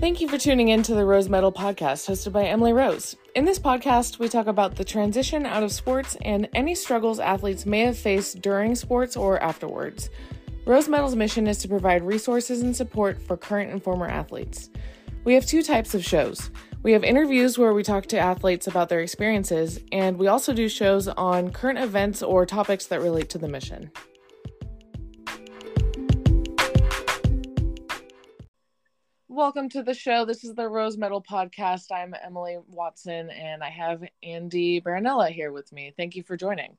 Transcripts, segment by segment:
Thank you for tuning in to the Rose Medal podcast hosted by Emily Rose. In this podcast, we talk about the transition out of sports and any struggles athletes may have faced during sports or afterwards. Rose Medal's mission is to provide resources and support for current and former athletes. We have two types of shows. We have interviews where we talk to athletes about their experiences, and we also do shows on current events or topics that relate to the mission. Welcome to the show. This is the Rose Medal podcast. I'm Emily Watson and I have Andy Beronilla here with me. Thank you for joining.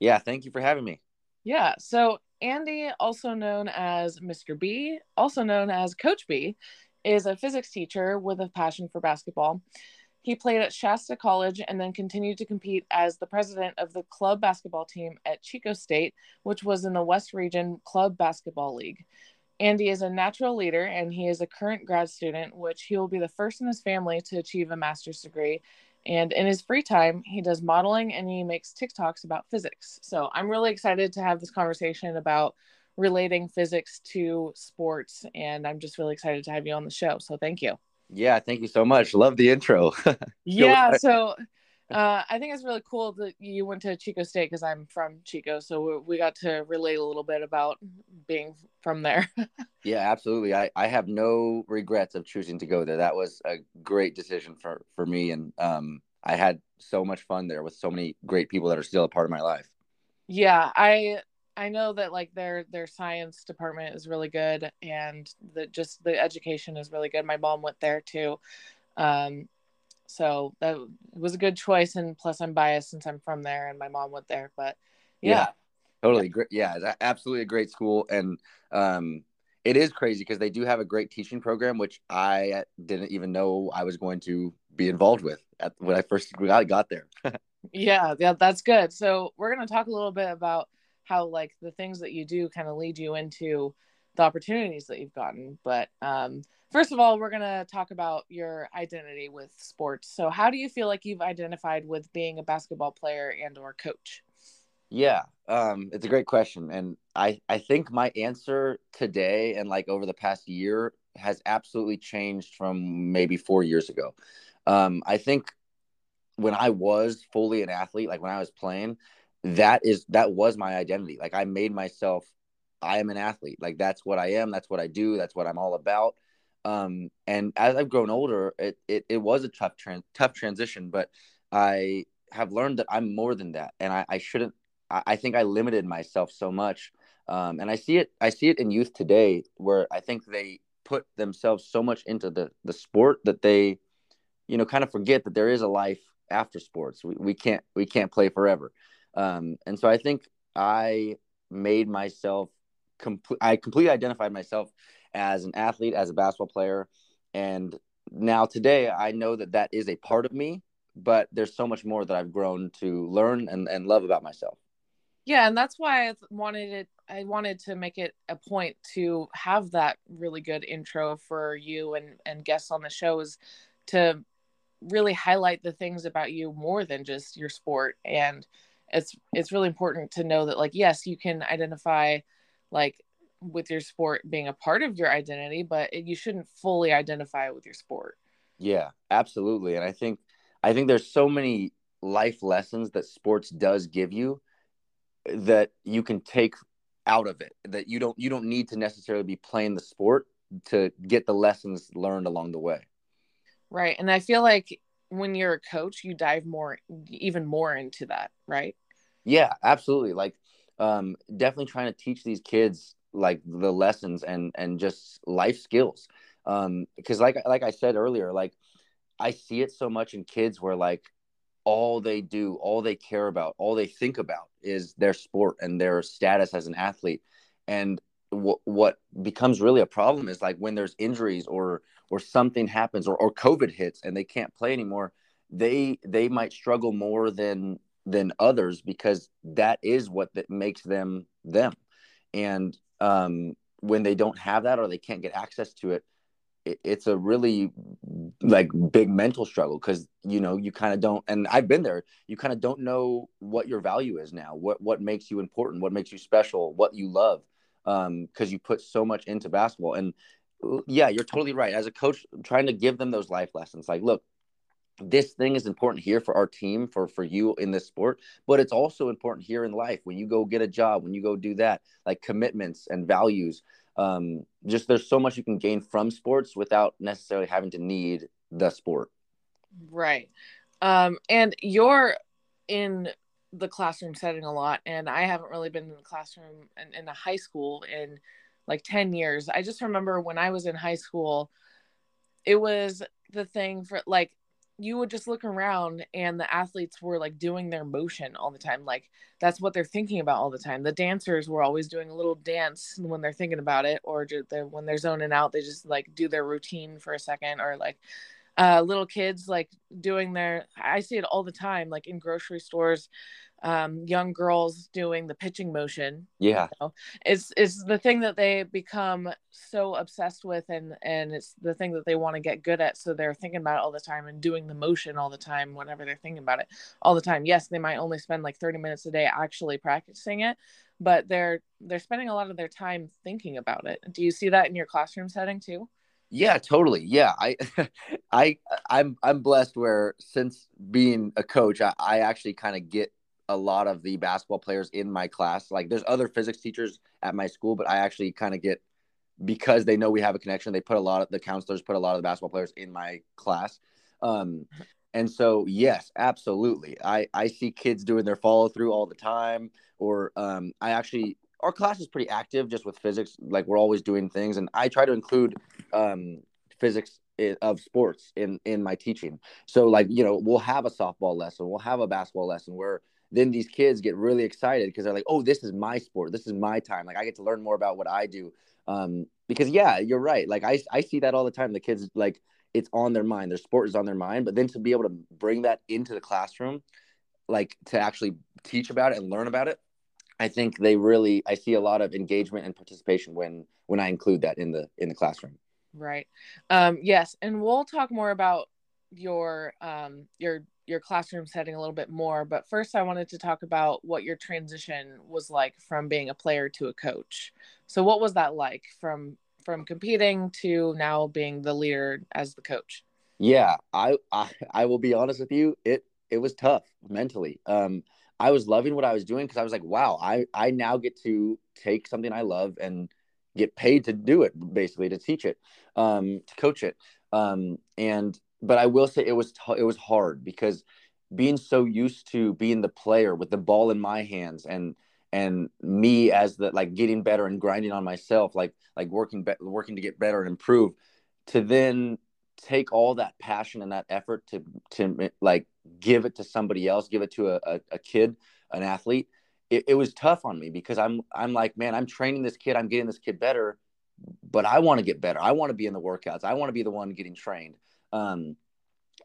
Yeah, thank you for having me. Yeah, so Andy, also known as Mr. B, also known as Coach B, is a physics teacher with a passion for basketball. He played at Shasta College and then continued to compete as the president of the club basketball team at Chico State, which was in the West Region Club Basketball League. Andy is a natural leader and he is a current grad student, which he will be the first in his family to achieve a master's degree. And in his free time, he does modeling and he makes TikToks about physics. So I'm really excited to have this conversation about relating physics to sports. And I'm just really excited to have you on the show. So thank you. Yeah, thank you so much. Love the intro. yeah. So uh, I think it's really cool that you went to Chico State because I'm from Chico, so we, we, got to relate a little bit about being from there. yeah, absolutely. I, I have no regrets of choosing to go there. That was a great decision for for me, and um, I had so much fun there with so many great people that are still a part of my life. Yeah, I I know that like their their science department is really good, and that just the education is really good. My mom went there too. Um, so that was a good choice. And plus, I'm biased since I'm from there and my mom went there. But yeah, yeah totally great. Yeah, absolutely a great school. And um, it is crazy because they do have a great teaching program, which I didn't even know I was going to be involved with at, when I first got, got there. yeah, yeah, that's good. So we're going to talk a little bit about how like the things that you do kind of lead you into the opportunities that you've gotten. But um, first of all, we're going to talk about your identity with sports. So, how do you feel like you've identified with being a basketball player and or coach? Yeah, um, it's a great question, and I I think my answer today and like over the past year has absolutely changed from maybe four years ago. Um, I think when I was fully an athlete, like when I was playing, that is that was my identity. Like I made myself I am an athlete. Like that's what I am. That's what I do. That's what I'm all about. Um, and as I've grown older, it, it, it was a tough, trans- tough transition, but I have learned that I'm more than that. And I, I shouldn't, I, I think I limited myself so much. Um, and I see it, I see it in youth today where I think they put themselves so much into the, the sport that they, you know, kind of forget that there is a life after sports. We, we can't, we can't play forever. Um, and so I think I made myself complete, I completely identified myself as an athlete, as a basketball player. And now today, I know that that is a part of me, but there's so much more that I've grown to learn and, and love about myself. Yeah, and that's why I wanted it. I wanted to make it a point to have that really good intro for you and and guests on the show is to really highlight the things about you more than just your sport. And it's it's really important to know that like yes, you can identify like with your sport being a part of your identity, but it, you shouldn't fully identify with your sport. Yeah, absolutely. And I think I think there's so many life lessons that sports does give you that you can take out of it that you don't you don't need to necessarily be playing the sport to get the lessons learned along the way. Right. And I feel like when you're a coach, you dive more even more into that, right? Yeah, absolutely. Like um definitely trying to teach these kids like the lessons and and just life skills. Um because like like i said earlier like i see it so much in kids where like all they do all they care about all they think about is their sport and their status as an athlete. And w- what becomes really a problem is like when there's injuries or or something happens or, or covid hits and they can't play anymore they they might struggle more than than others because that is what that makes them them and um, when they don't have that or they can't get access to it, it it's a really like big mental struggle because you know you kind of don't and i've been there you kind of don't know what your value is now what what makes you important what makes you special what you love um because you put so much into basketball and yeah, you're totally right. As a coach, trying to give them those life lessons, like, look, this thing is important here for our team, for for you in this sport, but it's also important here in life when you go get a job, when you go do that, like commitments and values. Um, just there's so much you can gain from sports without necessarily having to need the sport. Right. Um, and you're in the classroom setting a lot, and I haven't really been in the classroom in, in a high school in like 10 years. I just remember when I was in high school, it was the thing for like you would just look around and the athletes were like doing their motion all the time like that's what they're thinking about all the time. The dancers were always doing a little dance when they're thinking about it or when they're zoning out they just like do their routine for a second or like uh, little kids like doing their i see it all the time like in grocery stores um, young girls doing the pitching motion. Yeah, you know? it's it's the thing that they become so obsessed with, and and it's the thing that they want to get good at. So they're thinking about it all the time and doing the motion all the time whenever they're thinking about it all the time. Yes, they might only spend like thirty minutes a day actually practicing it, but they're they're spending a lot of their time thinking about it. Do you see that in your classroom setting too? Yeah, totally. Yeah, I, I, I'm, I'm blessed where since being a coach, I, I actually kind of get a lot of the basketball players in my class. Like there's other physics teachers at my school, but I actually kind of get because they know we have a connection. They put a lot of the counselors put a lot of the basketball players in my class. Um, and so yes, absolutely. I I see kids doing their follow through all the time. Or um, I actually our class is pretty active just with physics. Like we're always doing things, and I try to include um, physics of sports in in my teaching. So like you know we'll have a softball lesson, we'll have a basketball lesson where then these kids get really excited because they're like, oh, this is my sport. This is my time. Like I get to learn more about what I do. Um, because yeah, you're right. Like I, I see that all the time. The kids like it's on their mind. Their sport is on their mind. But then to be able to bring that into the classroom, like to actually teach about it and learn about it, I think they really I see a lot of engagement and participation when when I include that in the in the classroom. Right. Um, yes, and we'll talk more about your um, your your classroom setting a little bit more. But first, I wanted to talk about what your transition was like from being a player to a coach. So, what was that like from from competing to now being the leader as the coach? Yeah, I I, I will be honest with you. It it was tough mentally. Um, I was loving what I was doing because I was like, wow, I I now get to take something I love and get paid to do it, basically to teach it, um, to coach it. Um, and but I will say it was t- it was hard because being so used to being the player with the ball in my hands and and me as the like getting better and grinding on myself like like working be- working to get better and improve to then take all that passion and that effort to to like give it to somebody else give it to a, a, a kid an athlete it, it was tough on me because i'm i'm like man i'm training this kid i'm getting this kid better but i want to get better. I want to be in the workouts. I want to be the one getting trained um,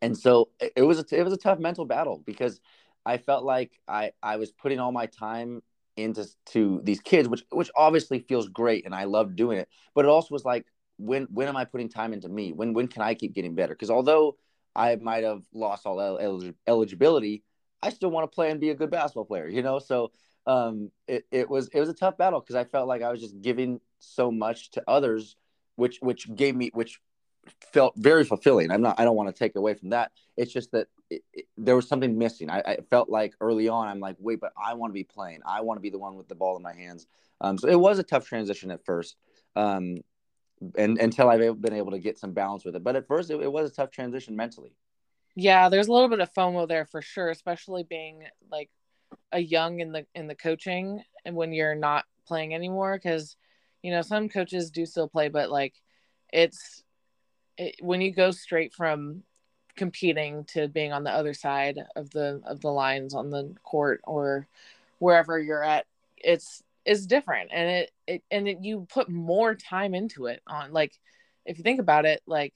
and so it, was a, it was a tough mental battle because I felt like I I was putting all my time into to these kids, which which obviously feels great, and I love doing it. But it also was like, when when am I putting time into me? When when can I keep getting better? Because although I might have lost all el- eligibility, I still want to play and be a good basketball player. You know, so um, it it was it was a tough battle because I felt like I was just giving so much to others, which which gave me which felt very fulfilling. I'm not. I don't want to take away from that. It's just that it, it, there was something missing. I, I, felt like early on, I'm like, wait, but I want to be playing. I want to be the one with the ball in my hands. Um, so it was a tough transition at first, um, and until I've been able to get some balance with it. But at first, it, it was a tough transition mentally. Yeah, there's a little bit of FOMO there for sure, especially being like a young in the in the coaching and when you're not playing anymore because you know some coaches do still play but like it's it, when you go straight from competing to being on the other side of the of the lines on the court or wherever you're at it's it's different. And it, it and it, you put more time into it on like if you think about it like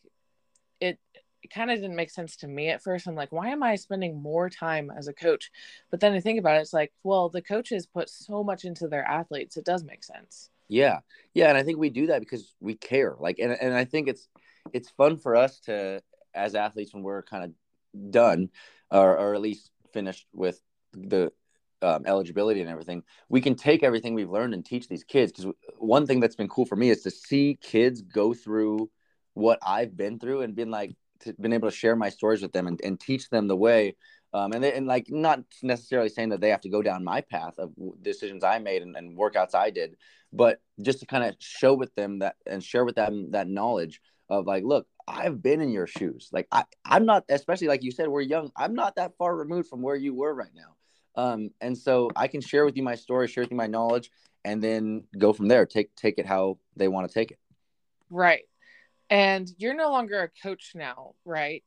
it, it kind of didn't make sense to me at first. I'm like why am i spending more time as a coach? But then i think about it it's like well the coaches put so much into their athletes. It does make sense. Yeah. Yeah. And i think we do that because we care. Like and, and i think it's it's fun for us to as athletes when we're kind of done or, or at least finished with the um, eligibility and everything, we can take everything we've learned and teach these kids. Because one thing that's been cool for me is to see kids go through what I've been through and been like, to, been able to share my stories with them and, and teach them the way. Um, and, they, and like not necessarily saying that they have to go down my path of decisions I made and, and workouts I did, but just to kind of show with them that and share with them that knowledge of like, look, I've been in your shoes. Like I, I'm not, especially like you said, we're young. I'm not that far removed from where you were right now. Um, and so I can share with you my story, share with you my knowledge, and then go from there. Take take it how they want to take it. Right. And you're no longer a coach now, right?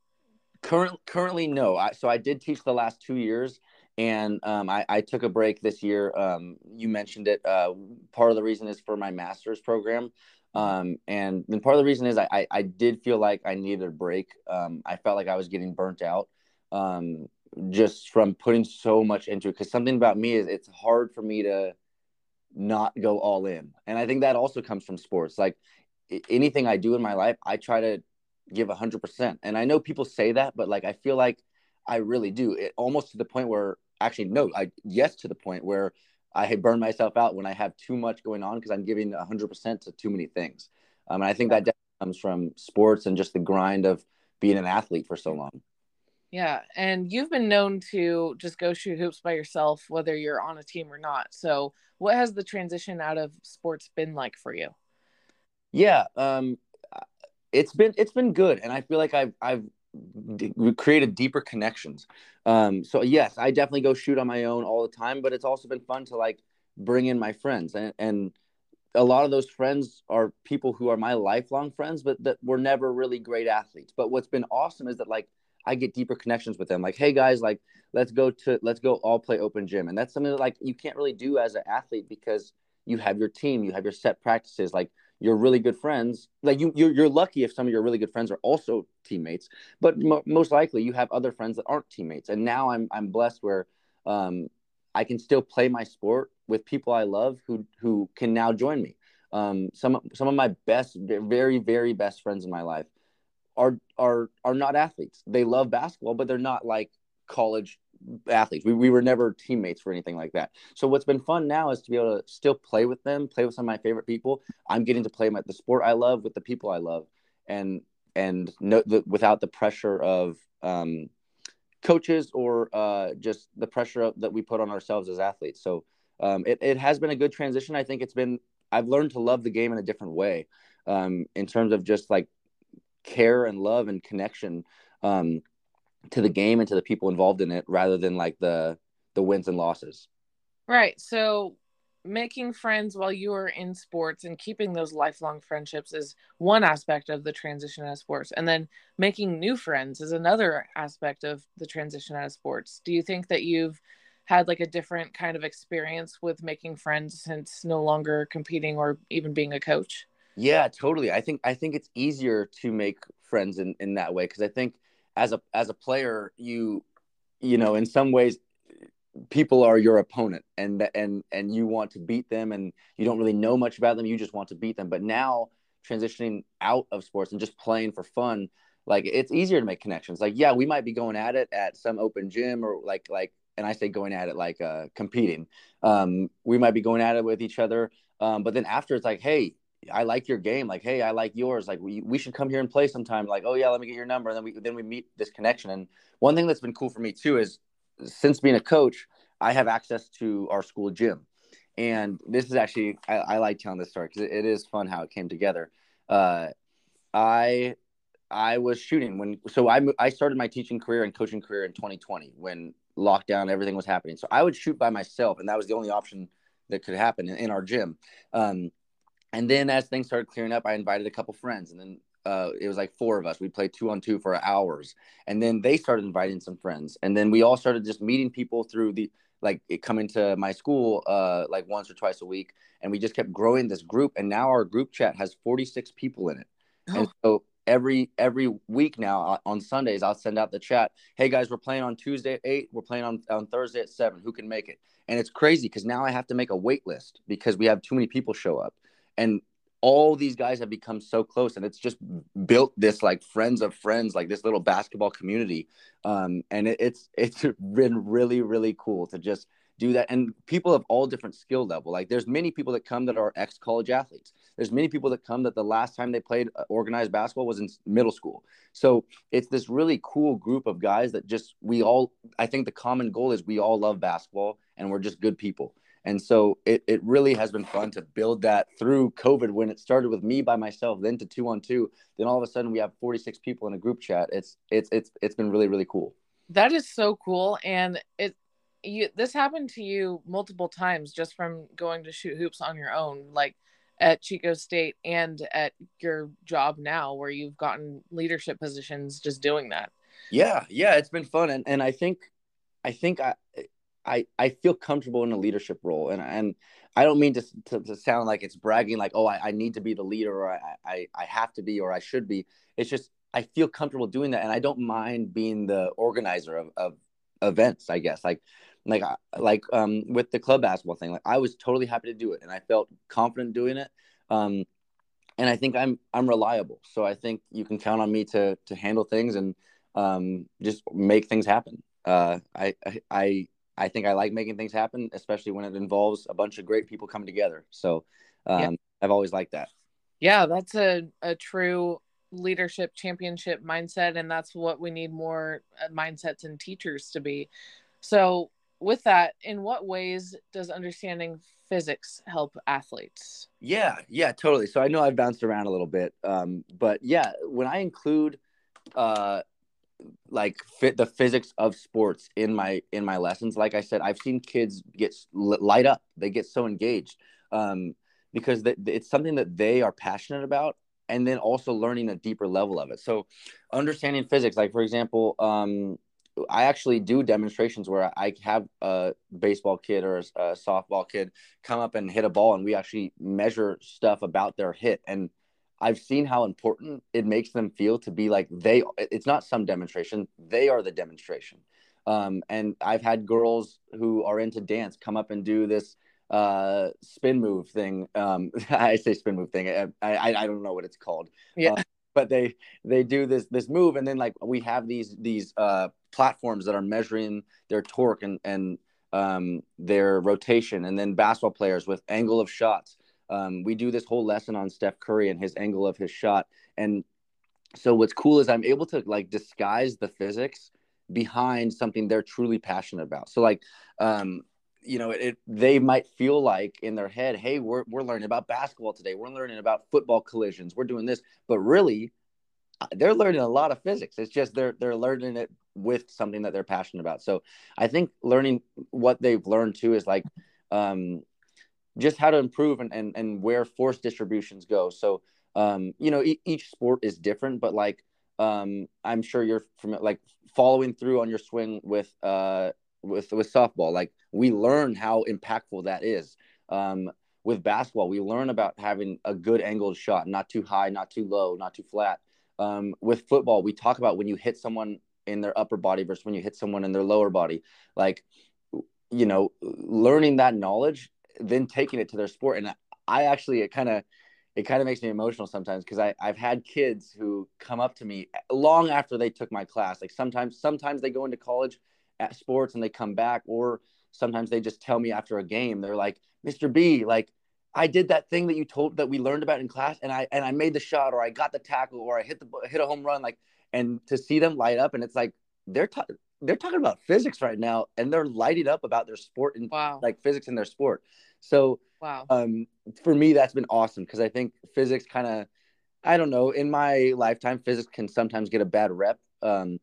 Current, currently, no. I, so I did teach the last two years, and um, I, I, took a break this year. Um, you mentioned it. Uh, part of the reason is for my master's program. Um, and then part of the reason is I, I, I did feel like I needed a break. Um, I felt like I was getting burnt out um, just from putting so much into it. Because something about me is it's hard for me to not go all in. And I think that also comes from sports. Like anything I do in my life, I try to give 100%. And I know people say that, but like I feel like I really do. It almost to the point where actually, no, I yes to the point where I burn myself out when I have too much going on because I'm giving 100% to too many things. Um, and I think that comes from sports and just the grind of being an athlete for so long. Yeah. And you've been known to just go shoot hoops by yourself, whether you're on a team or not. So, what has the transition out of sports been like for you? Yeah. Um, it's been it's been good and i feel like i've i've we created deeper connections. Um, so yes, I definitely go shoot on my own all the time, but it's also been fun to like bring in my friends and, and a lot of those friends are people who are my lifelong friends, but that were never really great athletes. But what's been awesome is that like I get deeper connections with them. Like, hey guys, like let's go to let's go all play open gym, and that's something that like you can't really do as an athlete because you have your team, you have your set practices. Like you're really good friends. Like you, you're, you're lucky if some of your really good friends are also teammates, but mo- most likely you have other friends that aren't teammates. And now I'm, I'm blessed where um, I can still play my sport with people I love who, who can now join me. Um, some, some of my best, very, very best friends in my life are, are, are not athletes. They love basketball, but they're not like college athletes. We, we were never teammates for anything like that. So what's been fun now is to be able to still play with them, play with some of my favorite people. I'm getting to play my, the sport I love with the people I love, and and no, the, without the pressure of um, coaches or uh, just the pressure of, that we put on ourselves as athletes. So um, it it has been a good transition. I think it's been I've learned to love the game in a different way um, in terms of just like care and love and connection. Um, to the game and to the people involved in it rather than like the the wins and losses. Right. So making friends while you are in sports and keeping those lifelong friendships is one aspect of the transition out of sports. And then making new friends is another aspect of the transition out of sports. Do you think that you've had like a different kind of experience with making friends since no longer competing or even being a coach? Yeah, totally. I think I think it's easier to make friends in, in that way because I think as a as a player, you you know, in some ways people are your opponent and and and you want to beat them and you don't really know much about them. You just want to beat them. But now transitioning out of sports and just playing for fun like it's easier to make connections. Like yeah we might be going at it at some open gym or like like and i say going at it like uh competing. Um we might be going at it with each other. Um but then after it's like hey I like your game. Like, hey, I like yours. Like, we, we should come here and play sometime. Like, oh yeah, let me get your number. And then we then we meet this connection. And one thing that's been cool for me too is since being a coach, I have access to our school gym. And this is actually I, I like telling this story because it, it is fun how it came together. Uh, I I was shooting when so I I started my teaching career and coaching career in 2020 when lockdown everything was happening. So I would shoot by myself, and that was the only option that could happen in, in our gym. Um, and then as things started clearing up, I invited a couple friends, and then uh, it was like four of us. We played two on two for hours, and then they started inviting some friends, and then we all started just meeting people through the like it coming to my school uh, like once or twice a week, and we just kept growing this group, and now our group chat has forty six people in it, oh. and so every every week now uh, on Sundays I'll send out the chat. Hey guys, we're playing on Tuesday at eight. We're playing on on Thursday at seven. Who can make it? And it's crazy because now I have to make a wait list because we have too many people show up and all these guys have become so close and it's just built this like friends of friends like this little basketball community. Um, and it, it's it's been really really cool to just do that. And people of all different skill level like there's many people that come that are ex college athletes. There's many people that come that the last time they played uh, organized basketball was in middle school. So it's this really cool group of guys that just we all i think the common goal is we all love basketball and we're just good people and so it, it really has been fun to build that through covid when it started with me by myself then to two on two then all of a sudden we have 46 people in a group chat. It's it's it's it's been really really cool. That is so cool. And it you this happened to you multiple times just from going to shoot hoops on your own like at Chico State and at your job now where you've gotten leadership positions just doing that. Yeah, yeah, it's been fun. And and I think I think I I I feel comfortable in a leadership role and and I don't mean to, to, to sound like it's bragging like oh I, I need to be the leader or I, I I have to be or I should be. It's just I feel comfortable doing that and I don't mind being the organizer of, of events, I guess. Like like like um with the club basketball thing like i was totally happy to do it and i felt confident doing it um and i think i'm i'm reliable so i think you can count on me to to handle things and um just make things happen uh i i i think i like making things happen especially when it involves a bunch of great people coming together so um yeah. i've always liked that yeah that's a a true leadership championship mindset and that's what we need more uh, mindsets and teachers to be so with that, in what ways does understanding physics help athletes? Yeah, yeah, totally. So I know I've bounced around a little bit, um, but yeah, when I include uh, like fit the physics of sports in my in my lessons, like I said, I've seen kids get light up. They get so engaged um, because th- it's something that they are passionate about, and then also learning a deeper level of it. So understanding physics, like for example. Um, I actually do demonstrations where I have a baseball kid or a, a, softball kid come up and hit a ball, and we actually measure stuff about their hit. And I've seen how important it makes them feel to be like they. It's not some demonstration; they are the demonstration. Um, and I've had girls who are into dance come up and do this uh, spin move thing. Um, I say spin move thing. I, I I don't know what it's called. Yeah. Um, but they they do this this move and then like we have these these uh platforms that are measuring their torque and and um, their rotation, and then basketball players with angle of shots. Um, we do this whole lesson on Steph Curry and his angle of his shot, and so what's cool is I'm able to like disguise the physics behind something they're truly passionate about. So like, um, you know, it, they might feel like in their head, hey, we're we're learning about basketball today. We're learning about football collisions. We're doing this, but really, uh, they're learning a lot of physics. It's just they're they're learning it with something that they're passionate about. So I think learning what they've learned too is like um, just how to improve and, and, and where force distributions go. So, um, you know, e- each sport is different, but like, um, I'm sure you're from like following through on your swing with, uh, with, with softball, like we learn how impactful that is. Um, with basketball, we learn about having a good angled shot, not too high, not too low, not too flat. Um, with football, we talk about when you hit someone in their upper body versus when you hit someone in their lower body like you know learning that knowledge then taking it to their sport and i actually it kind of it kind of makes me emotional sometimes because I I've had kids who come up to me long after they took my class. Like sometimes sometimes they go into college at sports and they come back, or sometimes they just tell me after a game they're like, Mr. B, like I did that thing that you told that we learned about in class, and I and I made the shot, or I got the tackle, or I hit the hit a home run. Like and to see them light up and it's like they're ta- they're talking about physics right now and they're lighting up about their sport and wow. like physics in their sport. So wow. um for me that's been awesome because i think physics kind of i don't know in my lifetime physics can sometimes get a bad rep um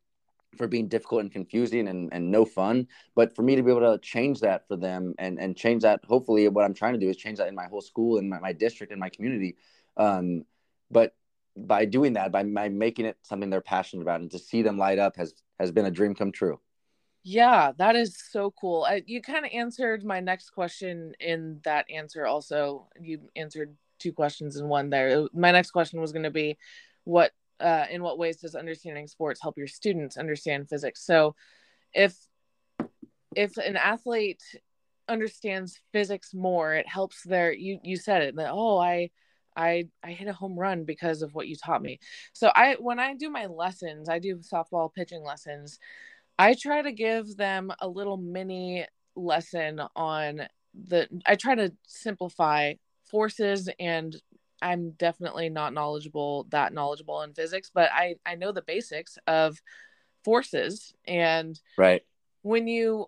for being difficult and confusing and, and no fun. But for me to be able to change that for them and and change that hopefully what i'm trying to do is change that in my whole school and my, my district and my community. Um but by doing that, by, by making it something they're passionate about, and to see them light up has has been a dream come true. Yeah, that is so cool. I, you kind of answered my next question in that answer. Also, you answered two questions in one there. My next question was going to be, what uh, in what ways does understanding sports help your students understand physics? So, if if an athlete understands physics more, it helps their you you said it that oh I I I hit a home run because of what you taught me. So I when I do my lessons, I do softball pitching lessons. I try to give them a little mini lesson on the I try to simplify forces and I'm definitely not knowledgeable that knowledgeable in physics, but I I know the basics of forces and right when you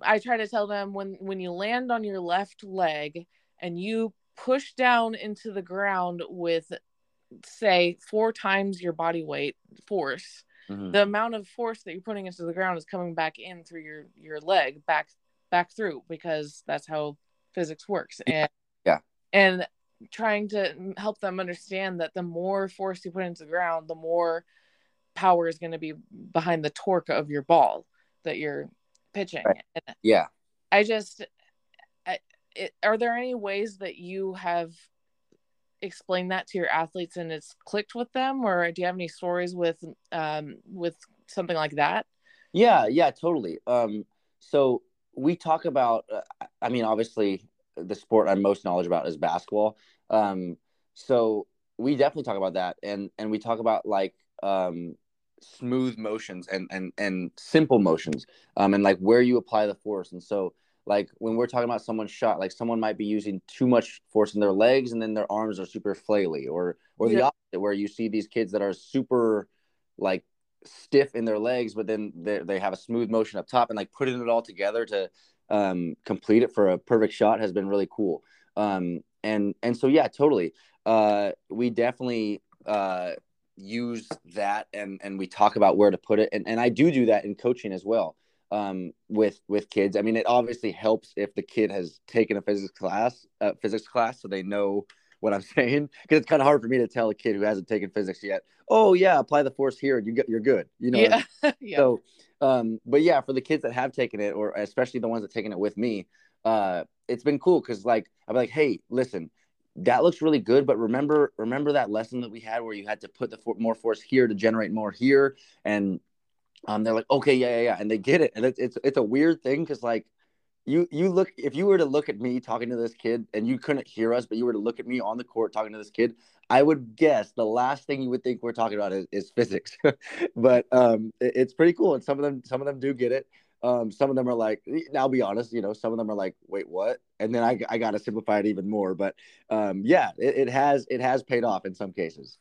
I try to tell them when when you land on your left leg and you push down into the ground with say four times your body weight force. Mm-hmm. the amount of force that you're putting into the ground is coming back in through your your leg back back through because that's how physics works. And yeah. and trying to help them understand that the more force you put into the ground the more power is going to be behind the torque of your ball that you're pitching. Right. yeah. I just it, are there any ways that you have explained that to your athletes and it's clicked with them? Or do you have any stories with um with something like that? Yeah yeah totally. Um so we talk about uh, i mean obviously the sport i'm most knowledgeable about is basketball. Um so we definitely talk about that. And and we talk about like um smooth motions and and and simple motions um and like where you apply the force. And so like when we're talking about someone's shot like someone might be using too much force in their legs and then their arms are super flaily or or the opposite where you see these kids that are super like stiff in their legs but then they, they have a smooth motion up top and like putting it all together to um, complete it for a perfect shot has been really cool. Um, and and so yeah totally. Uh, we definitely uh, use that and and we talk about where to put it. And, and i do do that in coaching as well um, with with kids i mean it obviously helps if the kid has taken a physics class uh, physics class so they know what i'm saying because it's kind of hard for me to tell a kid who hasn't taken physics yet oh yeah apply the force here and you get you're good you know yeah. yeah. so um but yeah for the kids that have taken it or especially the ones that taken it with me uh it's been cool because like i'm like hey listen that looks really good but remember remember that lesson that we had where you had to put the for- more force here to generate more here and um they're like okay yeah yeah yeah and they get it and it's it's, it's a weird thing because like you you look if you were to look at me talking to this kid and you couldn't hear us but you were to look at me on the court talking to this kid i would guess the last thing you would think we're talking about is, is physics but um it, it's pretty cool and some of them some of them do get it um, some of them are like, I'll be honest, you know, some of them are like, wait, what? And then I, I got to simplify it even more. But um, yeah, it, it has it has paid off in some cases.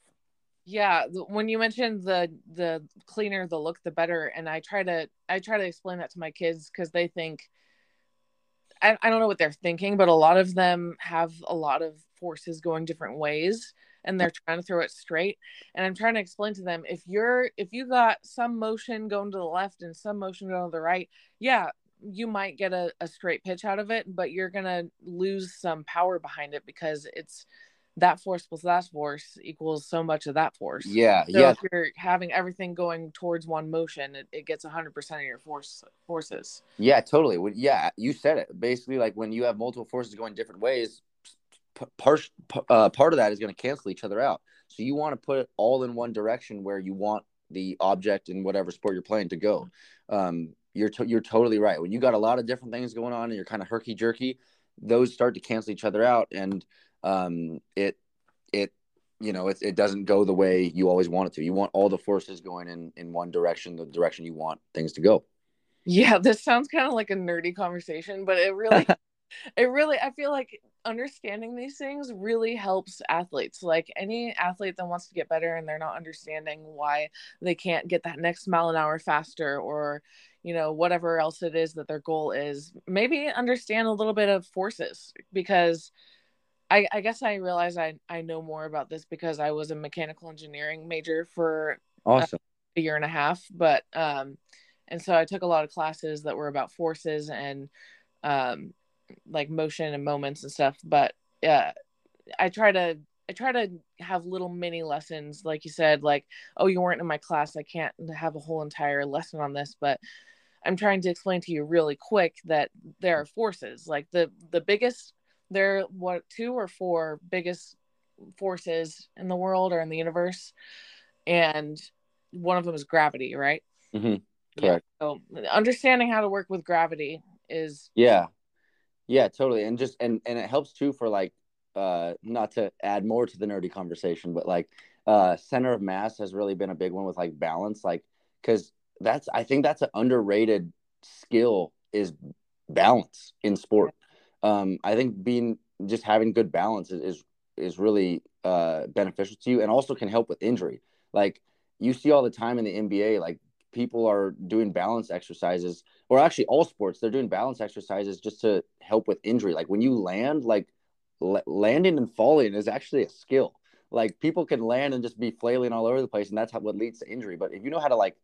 Yeah, when you mentioned the the cleaner the look, the better, and I try to I try to explain that to my kids because they think I, I don't know what they're thinking, but a lot of them have a lot of forces going different ways and they're trying to throw it straight and i'm trying to explain to them if you're if you got some motion going to the left and some motion going to the right yeah you might get a, a straight pitch out of it but you're gonna lose some power behind it because it's that force plus that force equals so much of that force. Yeah, so yeah. If you're having everything going towards one motion, it, it gets 100% of your force forces. Yeah, totally. Yeah, you said it. Basically, like when you have multiple forces going different ways, part uh, part of that is going to cancel each other out. So you want to put it all in one direction where you want the object in whatever sport you're playing to go. Um, you're to- you're totally right. When you got a lot of different things going on and you're kind of herky jerky, those start to cancel each other out, and um, it it you know it, it doesn't go the way you always want it to. You want all the forces going in in one direction, the direction you want things to go. Yeah, this sounds kind of like a nerdy conversation, but it really it really i feel like understanding these things really helps athletes like any athlete that wants to get better and they're not understanding why they can't get that next mile an hour faster or you know whatever else it is that their goal is maybe understand a little bit of forces because I, I guess I realize I, I know more about this because I was a mechanical engineering major for awesome. a, a year and a half. But um, and so I took a lot of classes that were about forces and um, like motion and moments and stuff but uh i try to i try to have little mini lessons like you said like oh you weren't in my class i can't have a whole entire lesson on this but i'm trying to explain to you really quick that there are forces like the the biggest there what two or four biggest forces in the world or in the universe and one of them is gravity right mm-hmm. correct yeah. so understanding how to work with gravity is yeah yeah, totally. And just and and it helps too for like uh not to add more to the nerdy conversation, but like uh center of mass has really been a big one with like balance like cuz that's I think that's an underrated skill is balance in sport. Um, I think being just having good balance is is, is really uh, beneficial to you, and also can help with injury. Like you see all the time in the NBA, like people are doing balance exercises, or actually all sports, they're doing balance exercises just to help with injury. Like when you land, like l- landing and falling is actually a skill. Like people can land and just be flailing all over the place, and that's how, what leads to injury. But if you know how to like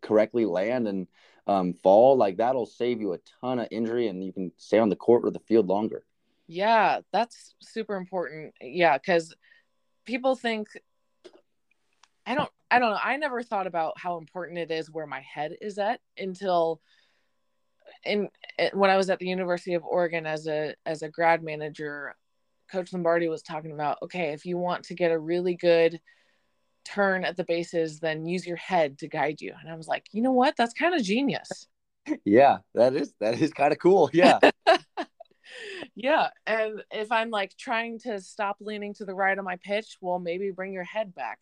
correctly land and um, fall, like that'll save you a ton of injury, and you can stay on the court or the field longer. Yeah, that's super important. Yeah, because people think I don't I don't know. I never thought about how important it is where my head is at until in when I was at the University of Oregon as a as a grad manager, Coach Lombardi was talking about okay, if you want to get a really good turn at the bases, then use your head to guide you. And I was like, you know what? That's kind of genius. Yeah, that is that is kind of cool. Yeah. yeah. And if I'm like trying to stop leaning to the right on my pitch, well, maybe bring your head back.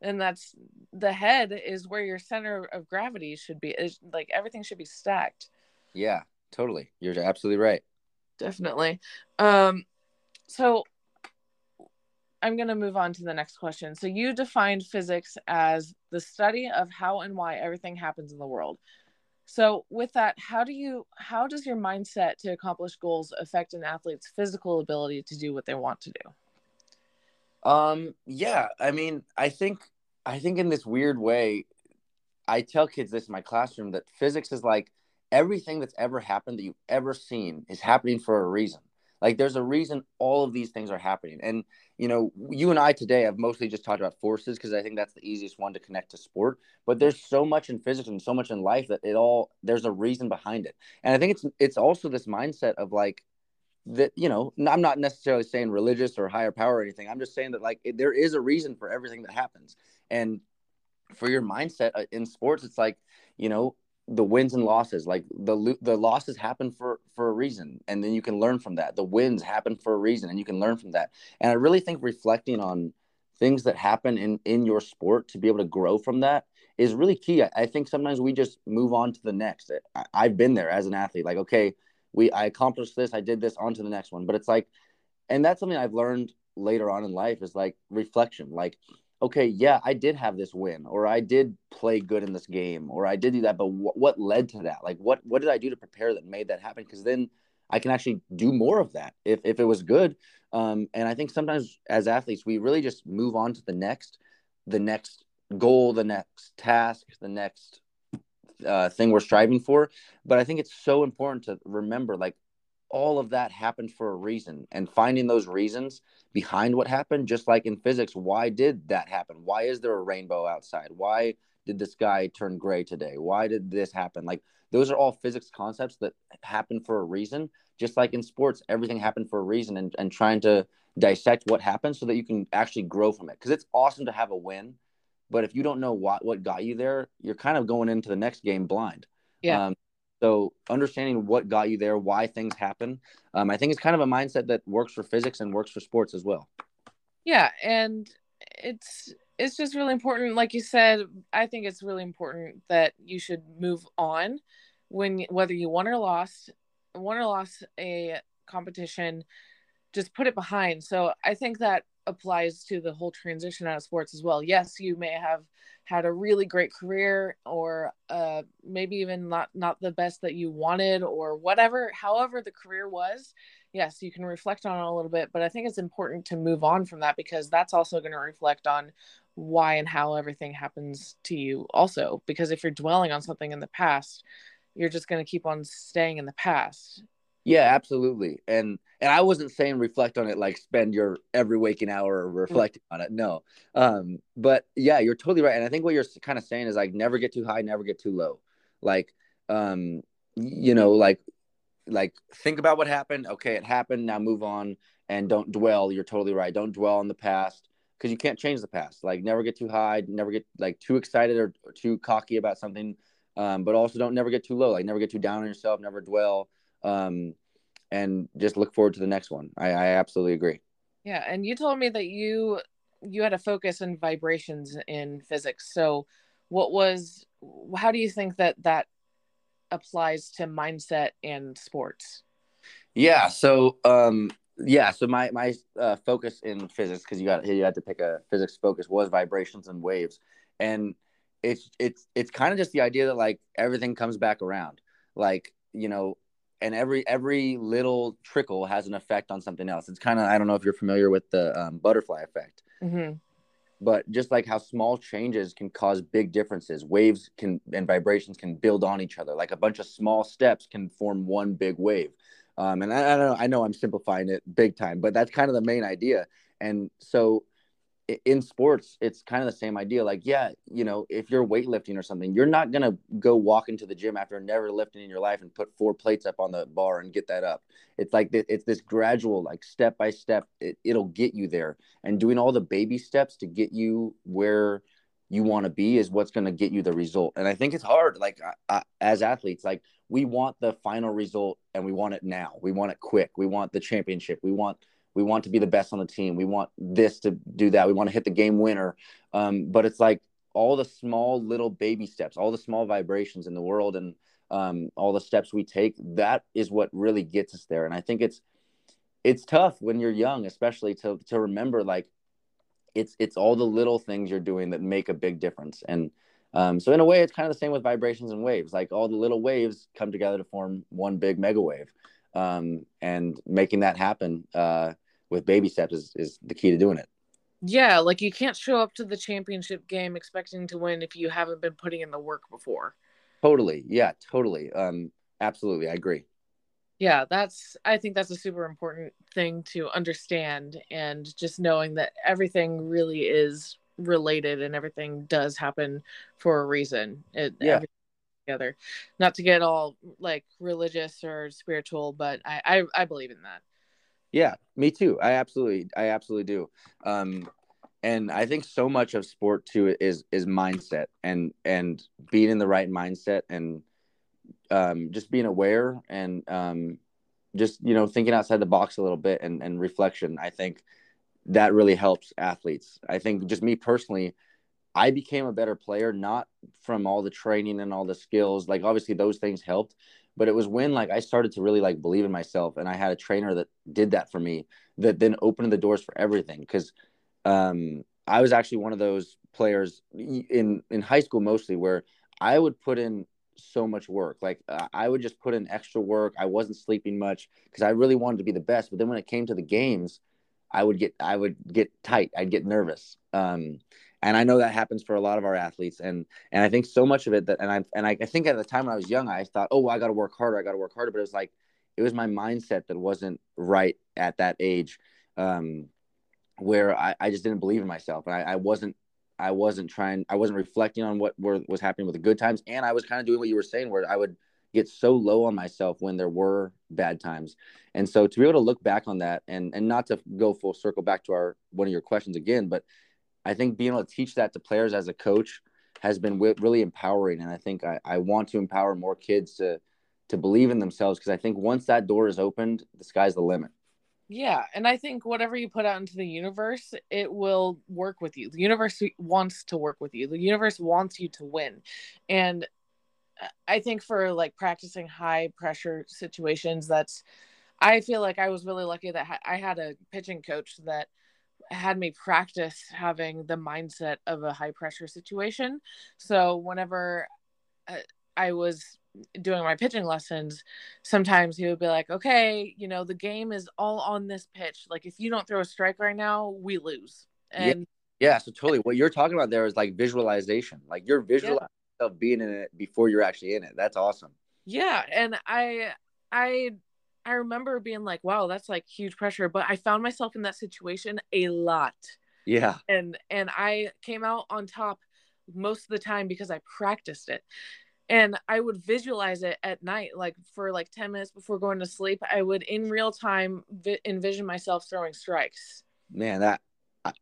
And that's the head is where your center of gravity should be. Is like everything should be stacked. Yeah, totally. You're absolutely right. Definitely. Um, so I'm going to move on to the next question. So you defined physics as the study of how and why everything happens in the world. So with that, how do you how does your mindset to accomplish goals affect an athlete's physical ability to do what they want to do? Um yeah, I mean, I think I think in this weird way I tell kids this in my classroom that physics is like everything that's ever happened that you've ever seen is happening for a reason. Like there's a reason all of these things are happening. And you know, you and I today have mostly just talked about forces because I think that's the easiest one to connect to sport. But there's so much in physics and so much in life that it all there's a reason behind it. And I think it's it's also this mindset of like that you know i'm not necessarily saying religious or higher power or anything i'm just saying that like it, there is a reason for everything that happens and for your mindset uh, in sports it's like you know the wins and losses like the the losses happen for for a reason and then you can learn from that. The wins happen for a reason and you can learn from that. And i really think reflecting on things that happen in in your sport to be able to grow from that is really key. I, I think sometimes we just move on to the next. I, i've been there as an athlete like okay we i accomplished this i did this on to the next one. But it's like and that's something i've learned later on in life is like reflection. Like okay, yeah, I did have this win, or I did play good in this game, or I did do that, but wh- what led to that? Like, what what did I do to prepare that made that happen? Because then I can actually do more of that if if it was good. Um, and I think sometimes as athletes, we really just move on to the next, the next goal, the next task, the next uh, thing we're striving for. But I think it's so important to remember, like, all of that happened for a reason and finding those reasons behind what happened just like in physics why did that happen? Why is there a rainbow outside? Why did the sky turn gray today? Why did this happen? Like those are all physics concepts that happen for a reason. Just like in sports everything happened for a reason and, and trying to dissect what happened so that you can actually grow from it because it's awesome to have a win but if you don't know what what got you there you're kind of going into the next game blind. Yeah. Um, so understanding what got you there, why things happen, um, I think it's kind of a mindset that works for physics and works for sports as well. Yeah, and it's it's just really important. Like you said, I think it's really important that you should move on when whether you won or lost, won or lost a competition, just put it behind. So I think that applies to the whole transition out of sports as well. Yes, you may have had a really great career or uh, maybe even not not the best that you wanted or whatever however the career was. Yes you can reflect on it a little bit but i think it's important to move on from that because that's also going to reflect on why and how everything happens to you also. Because if you're dwelling on something in the past you're just going to keep on staying in the past yeah, absolutely. And and I wasn't saying reflect on it like spend your every waking hour mm. reflecting mm-hmm. on it. No. Um, but yeah, you're totally right. And I think what you're kind of saying is like never get too high, never get too low. Like um, you know, like like think about what happened. Okay, it happened. Now move on and don't dwell. You're totally right. Don't dwell on the past because you can't change the past. Like never get too high, never get like too excited or, or too cocky about something. Um, but also don't never get too low. Like never get too down on yourself. Never dwell um, and just look forward to the next one. I, I absolutely agree. Yeah, and you told me that you you had a focus in vibrations in physics. So, what was how do you think that that applies to mindset and sports. Yeah. So, um, yeah. So my my uh, focus in physics, because you got you had to pick a physics focus, was vibrations and waves, and it's it's it's kind of just the idea that like everything comes back around, like you know, and every every little trickle has an effect on something else. It's kind of I don't know if you're familiar with the um, butterfly effect. Mm-hmm but just like how small changes can cause big differences waves can and vibrations can build on each other like a bunch of small steps can form one big wave um, and I, I, know i know i'm simplifying it big time but that's kind of the main idea and so in sports it's kind of the same idea. Like yeah you know if you're weightlifting or something you're not to go walk into the gym after never lifting in your life and put four plates up on the bar and get that up. It's like it's this gradual like step by step it, it'll get you there. And doing all the baby steps to get you where you want to be is what's to get you the result. And i think it's hard like I, I, as athletes like we want the final result and we want it now. We want it quick. We want the championship. We want we want to be the best on the team. We want this to do that. We want to hit the game winner. Um, but it's like all the small little baby steps, all the small vibrations in the world, and um, all the steps we take. That is what really gets us there. And I think it's it's tough when you're young, especially to to remember like it's it's all the little things you're doing that make a big difference. And um, so in a way, it's kind of the same with vibrations and waves. Like all the little waves come together to form one big mega wave. Um, and making that happen uh, with baby steps is, is the key to doing it. Yeah, like you can't show up to the championship game expecting to win if you haven't been putting in the work before. Totally. Yeah, totally. Um absolutely. I agree. Yeah, that's I think that's a super important thing to understand and just knowing that everything really is related and everything does happen for a reason. It yeah. together. Not to get all like religious or spiritual, but I, I I believe in that. Yeah, me too. I absolutely, I absolutely do. Um, and I think so much of sport too is is mindset and and being in the right mindset and um, just being aware and um, just you know thinking outside the box a little bit and, and reflection. I think that really helps athletes. I think just me personally, I became a better player not from all the training and all the skills. Like obviously those things helped, but it was when like I started to really like believe in myself and I had a trainer that did that for me that then opened the doors for everything because um, I was actually one of those players in in high school mostly where I would put in so much work like uh, I would just put in extra work I wasn't sleeping much because I really wanted to be the best but then when it came to the games I would get I would get tight I'd get nervous um, and I know that happens for a lot of our athletes. And and I think so much of it that and I and I, I think at the time when I was young, I thought, oh, well, I got to work harder, I got to work harder. But it was like it was my mindset that wasn't right at that age, um, where I, I just didn't believe in myself, and I, I wasn't I wasn't trying, I wasn't reflecting on what were, was happening with the good times, and I was kind of doing what you were saying, where I would get so low on myself when there were bad times, and so to be able to look back on that, and and not to go full circle back to our one of your questions again, but I think being able to teach that to players as a coach has been really empowering. And I think I, I want to empower more kids to to believe in themselves because I think once that door is opened, the sky's the limit. Yeah, and I think whatever you put out into the universe, it will work with you. The universe wants to work with you. The universe wants you to win. And I think for like practicing high pressure situations, that's I feel like I was really lucky that I had a pitching coach that had me practice having the mindset of a high pressure situation. So whenever uh, I was doing my pitching lessons, sometimes he would be like, "Okay, you know, the game is all on this pitch. Like if you don't throw a strike right now, we lose." And yeah, yeah so totally what you're talking about there is like visualization. Like you're visualizing yeah. being in it before you're actually in it. That's awesome. Yeah, and I I I remember being like, wow, that's like huge pressure. But I found myself in that situation a lot. Yeah. And and I came out on top most of the time because I practiced it. And I would visualize it at night, like for like 10 minutes before going to sleep. I would in real time vi- envision myself throwing strikes. Man, that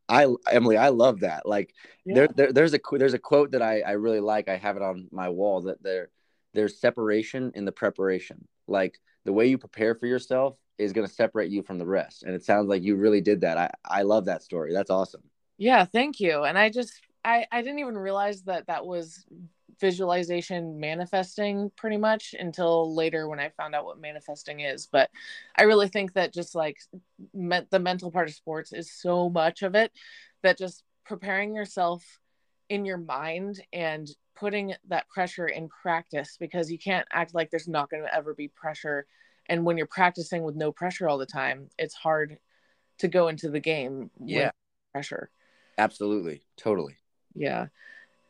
I, Emily, I love that. Like yeah. there, there, there's a there's a quote that I, I really like. I have it on my wall that there there's separation in the preparation. Like the way you prepare for yourself is going to separate you from the rest. And it sounds like you really did that. I, I love that story. That's awesome. Yeah, thank you. And I just, I, I didn't even realize that that was visualization manifesting pretty much until later when I found out what manifesting is. But I really think that just like me- the mental part of sports is so much of it that just preparing yourself in your mind and putting that pressure in practice because you can't act like there's not going to ever be pressure. And when you're practicing with no pressure all the time, it's hard to go into the game yeah. pressure. Absolutely. Totally. Yeah.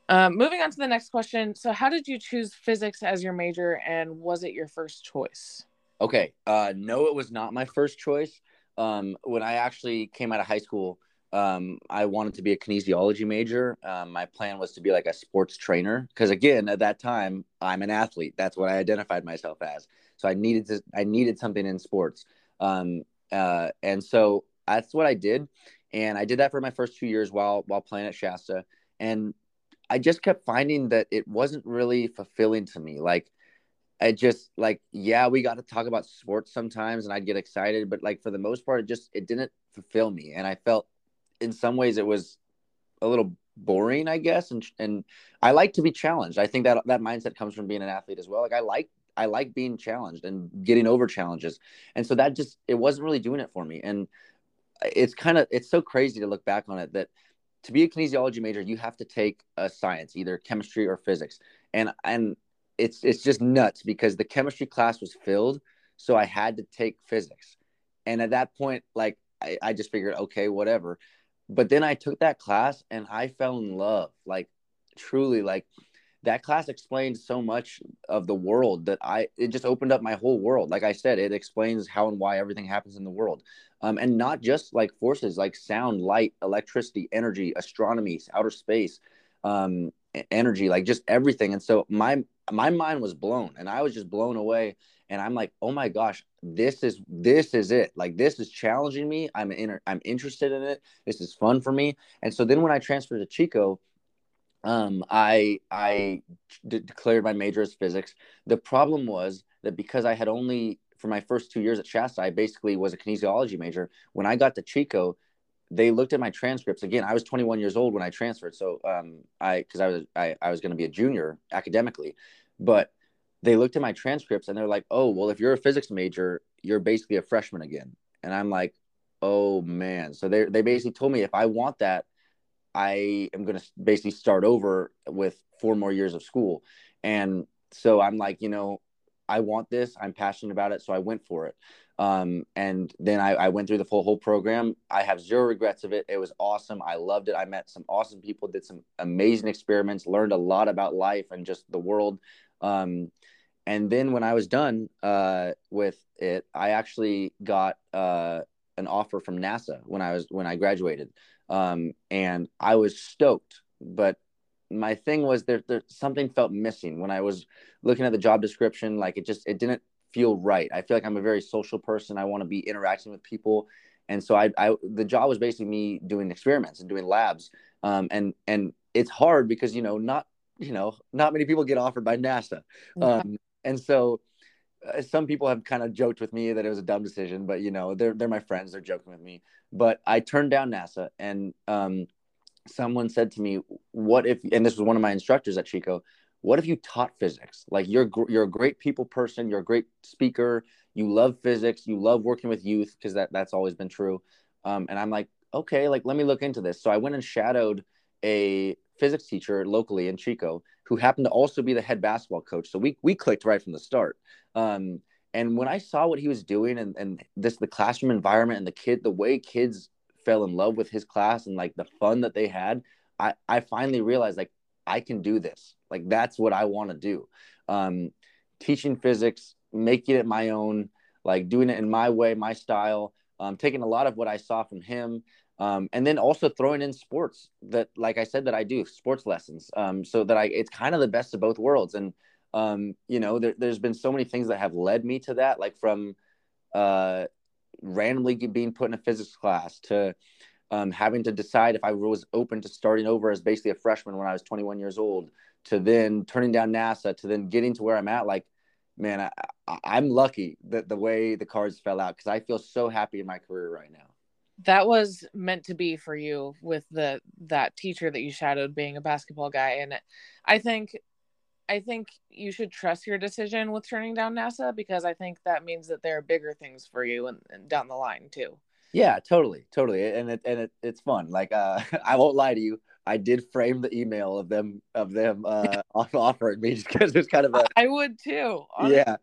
Um, moving on to the next question. So, how did you choose physics as your major, and was it your first choice? Okay. Uh, no, it was not my first choice. Um, when I actually came out of high school, um, I wanted to be a kinesiology major. Um, my plan was to be like a sports trainer because, again, at that time, I'm an athlete. That's what I identified myself as. So I needed to, I needed something in sports, um, uh, and so that's what I did. And I did that for my first two years while while playing at Shasta. And I just kept finding that it wasn't really fulfilling to me. Like, I just like, yeah, we got to talk about sports sometimes, and I'd get excited, but like for the most part, it just it didn't fulfill me, and I felt in some ways it was a little boring, I guess. And and I like to be challenged. I think that that mindset comes from being an athlete as well. Like I like I like being challenged and getting over challenges, and so that just it wasn't really doing it for me. And it's kind of it's so crazy to look back on it that to be a kinesiology major, you have to take a science, either chemistry or physics. And and it's it's just nuts because the chemistry class was filled, so I had to take physics. And at that point, like I, I just figured, okay, whatever. But then I took that class and I fell in love, like truly, like that class explained so much of the world that I it just opened up my whole world. Like I said, it explains how and why everything happens in the world, um, and not just like forces like sound, light, electricity, energy, astronomy, outer space, um, energy, like just everything. And so my my mind was blown, and I was just blown away. And I'm like, oh my gosh, this is this is it. Like this is challenging me. I'm in, I'm interested in it. This is fun for me. And so then when I transferred to Chico um, I I d- declared my major as physics. The problem was that because I had only for my first two years at Shasta, I basically was a kinesiology major. When I got to Chico, they looked at my transcripts again. I was 21 years old when I transferred, so um, I because I was I, I was going to be a junior academically, but they looked at my transcripts and they're like, "Oh, well, if you're a physics major, you're basically a freshman again." And I'm like, "Oh man!" So they they basically told me if I want that, I am going to basically start over with four more years of school. And so I'm like, you know, I want this. I'm passionate about it. So I went for it. Um, and then I, I, went through the full whole program. I have zero regrets of it. It was awesome. I loved it. I met some awesome people, did some amazing experiments, learned a lot about life and just the world. Um, and then when I was done uh, with it, I actually got uh, an offer from NASA when I was when I graduated um, and I was stoked. But my thing was there, there something felt missing when I was looking at the job description. Like it just it didn't feel right. I feel like I'm a very social person. I want to be interacting with people, and so I, I the job was basically me doing experiments and doing labs. Um, and and it's hard because you know not you know not many people get offered by NASA, um, and so uh, some people have kind of joked with me that it was a dumb decision, but you know, they're they're my friends, they're joking with me. But I turned down NASA, and um, someone said to me, "What if?" And this was one of my instructors at Chico. What if you taught physics? Like you're you're a great people person, you're a great speaker, you love physics, you love working with youth because that that's always been true. Um, and I'm like, okay, like let me look into this. So I went and shadowed a physics teacher locally in Chico who happened to also be the head basketball coach. So we we clicked right from the start. Um, and when I saw what he was doing and, and this the classroom environment and the kid the way kids fell in love with his class and like the fun that they had, I, I finally realized like I can do this. Like that's what I want to do. Um, teaching physics, making it my own, like doing it in my way, my style, um, taking a lot of what I saw from him, um, and then also throwing in sports that, like I said, that I do sports lessons, um, so that I it's kind of the best of both worlds. And um, you know, there, has been so many things that have led me to that, like from uh, randomly being put in a physics class to um, having to decide if I was open to starting over as basically a freshman when I was 21 years old, to then turning down NASA, to then getting to where I'm at. Like, man, I, I'm lucky that the way the cards fell out because I feel so happy in my career right now. That was meant to be for you with the that teacher that you shadowed being a basketball guy, and I think I think you should trust your decision with turning down NASA because I think that means that there are bigger things for you and, and down the line too. Yeah, totally, totally, and it and it, it's fun. Like, uh, I won't lie to you. I did frame the email of them of them uh, offering me just because it's kind of a. I would too. Honestly. Yeah,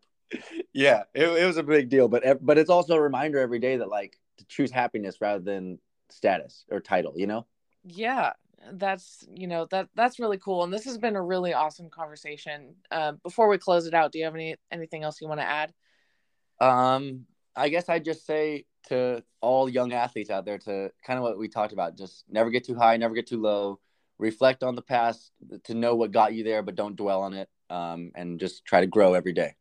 yeah, it, it was a big deal, but but it's also a reminder every day that like to choose happiness rather than status or title. You know. Yeah, that's you know that that's really cool, and this has been a really awesome conversation. Uh, before we close it out, do you have any anything else you want to add? Um, I guess I'd just say to all young athletes out there to kind of what we talked about just never get too high never get too low reflect on the past to know what got you there but don't dwell on it um, and just try to grow every day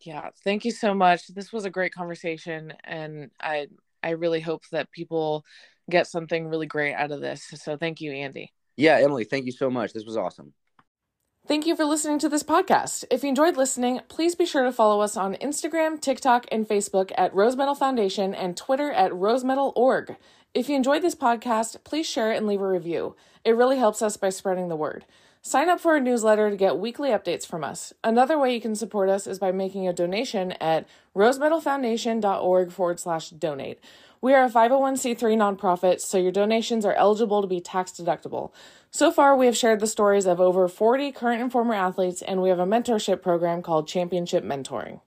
yeah thank you so much this was a great conversation and i i really hope that people get something really great out of this so thank you andy yeah emily thank you so much this was awesome Thank you for listening to this podcast. If you enjoyed listening, please be sure to follow us on Instagram, TikTok, and Facebook at Rose Medal Foundation and Twitter at rosemedal.org. If you enjoyed this podcast, please share it and leave a review. It really helps us by spreading the word. Sign up for our newsletter to get weekly updates from us. Another way you can support us is by making a donation at rosemedalfoundation.org forward slash donate. We are a 501c3 nonprofit, so your donations are eligible to be tax deductible. So far, we have shared the stories of over 40 current and former athletes, and we have a mentorship program called Championship Mentoring.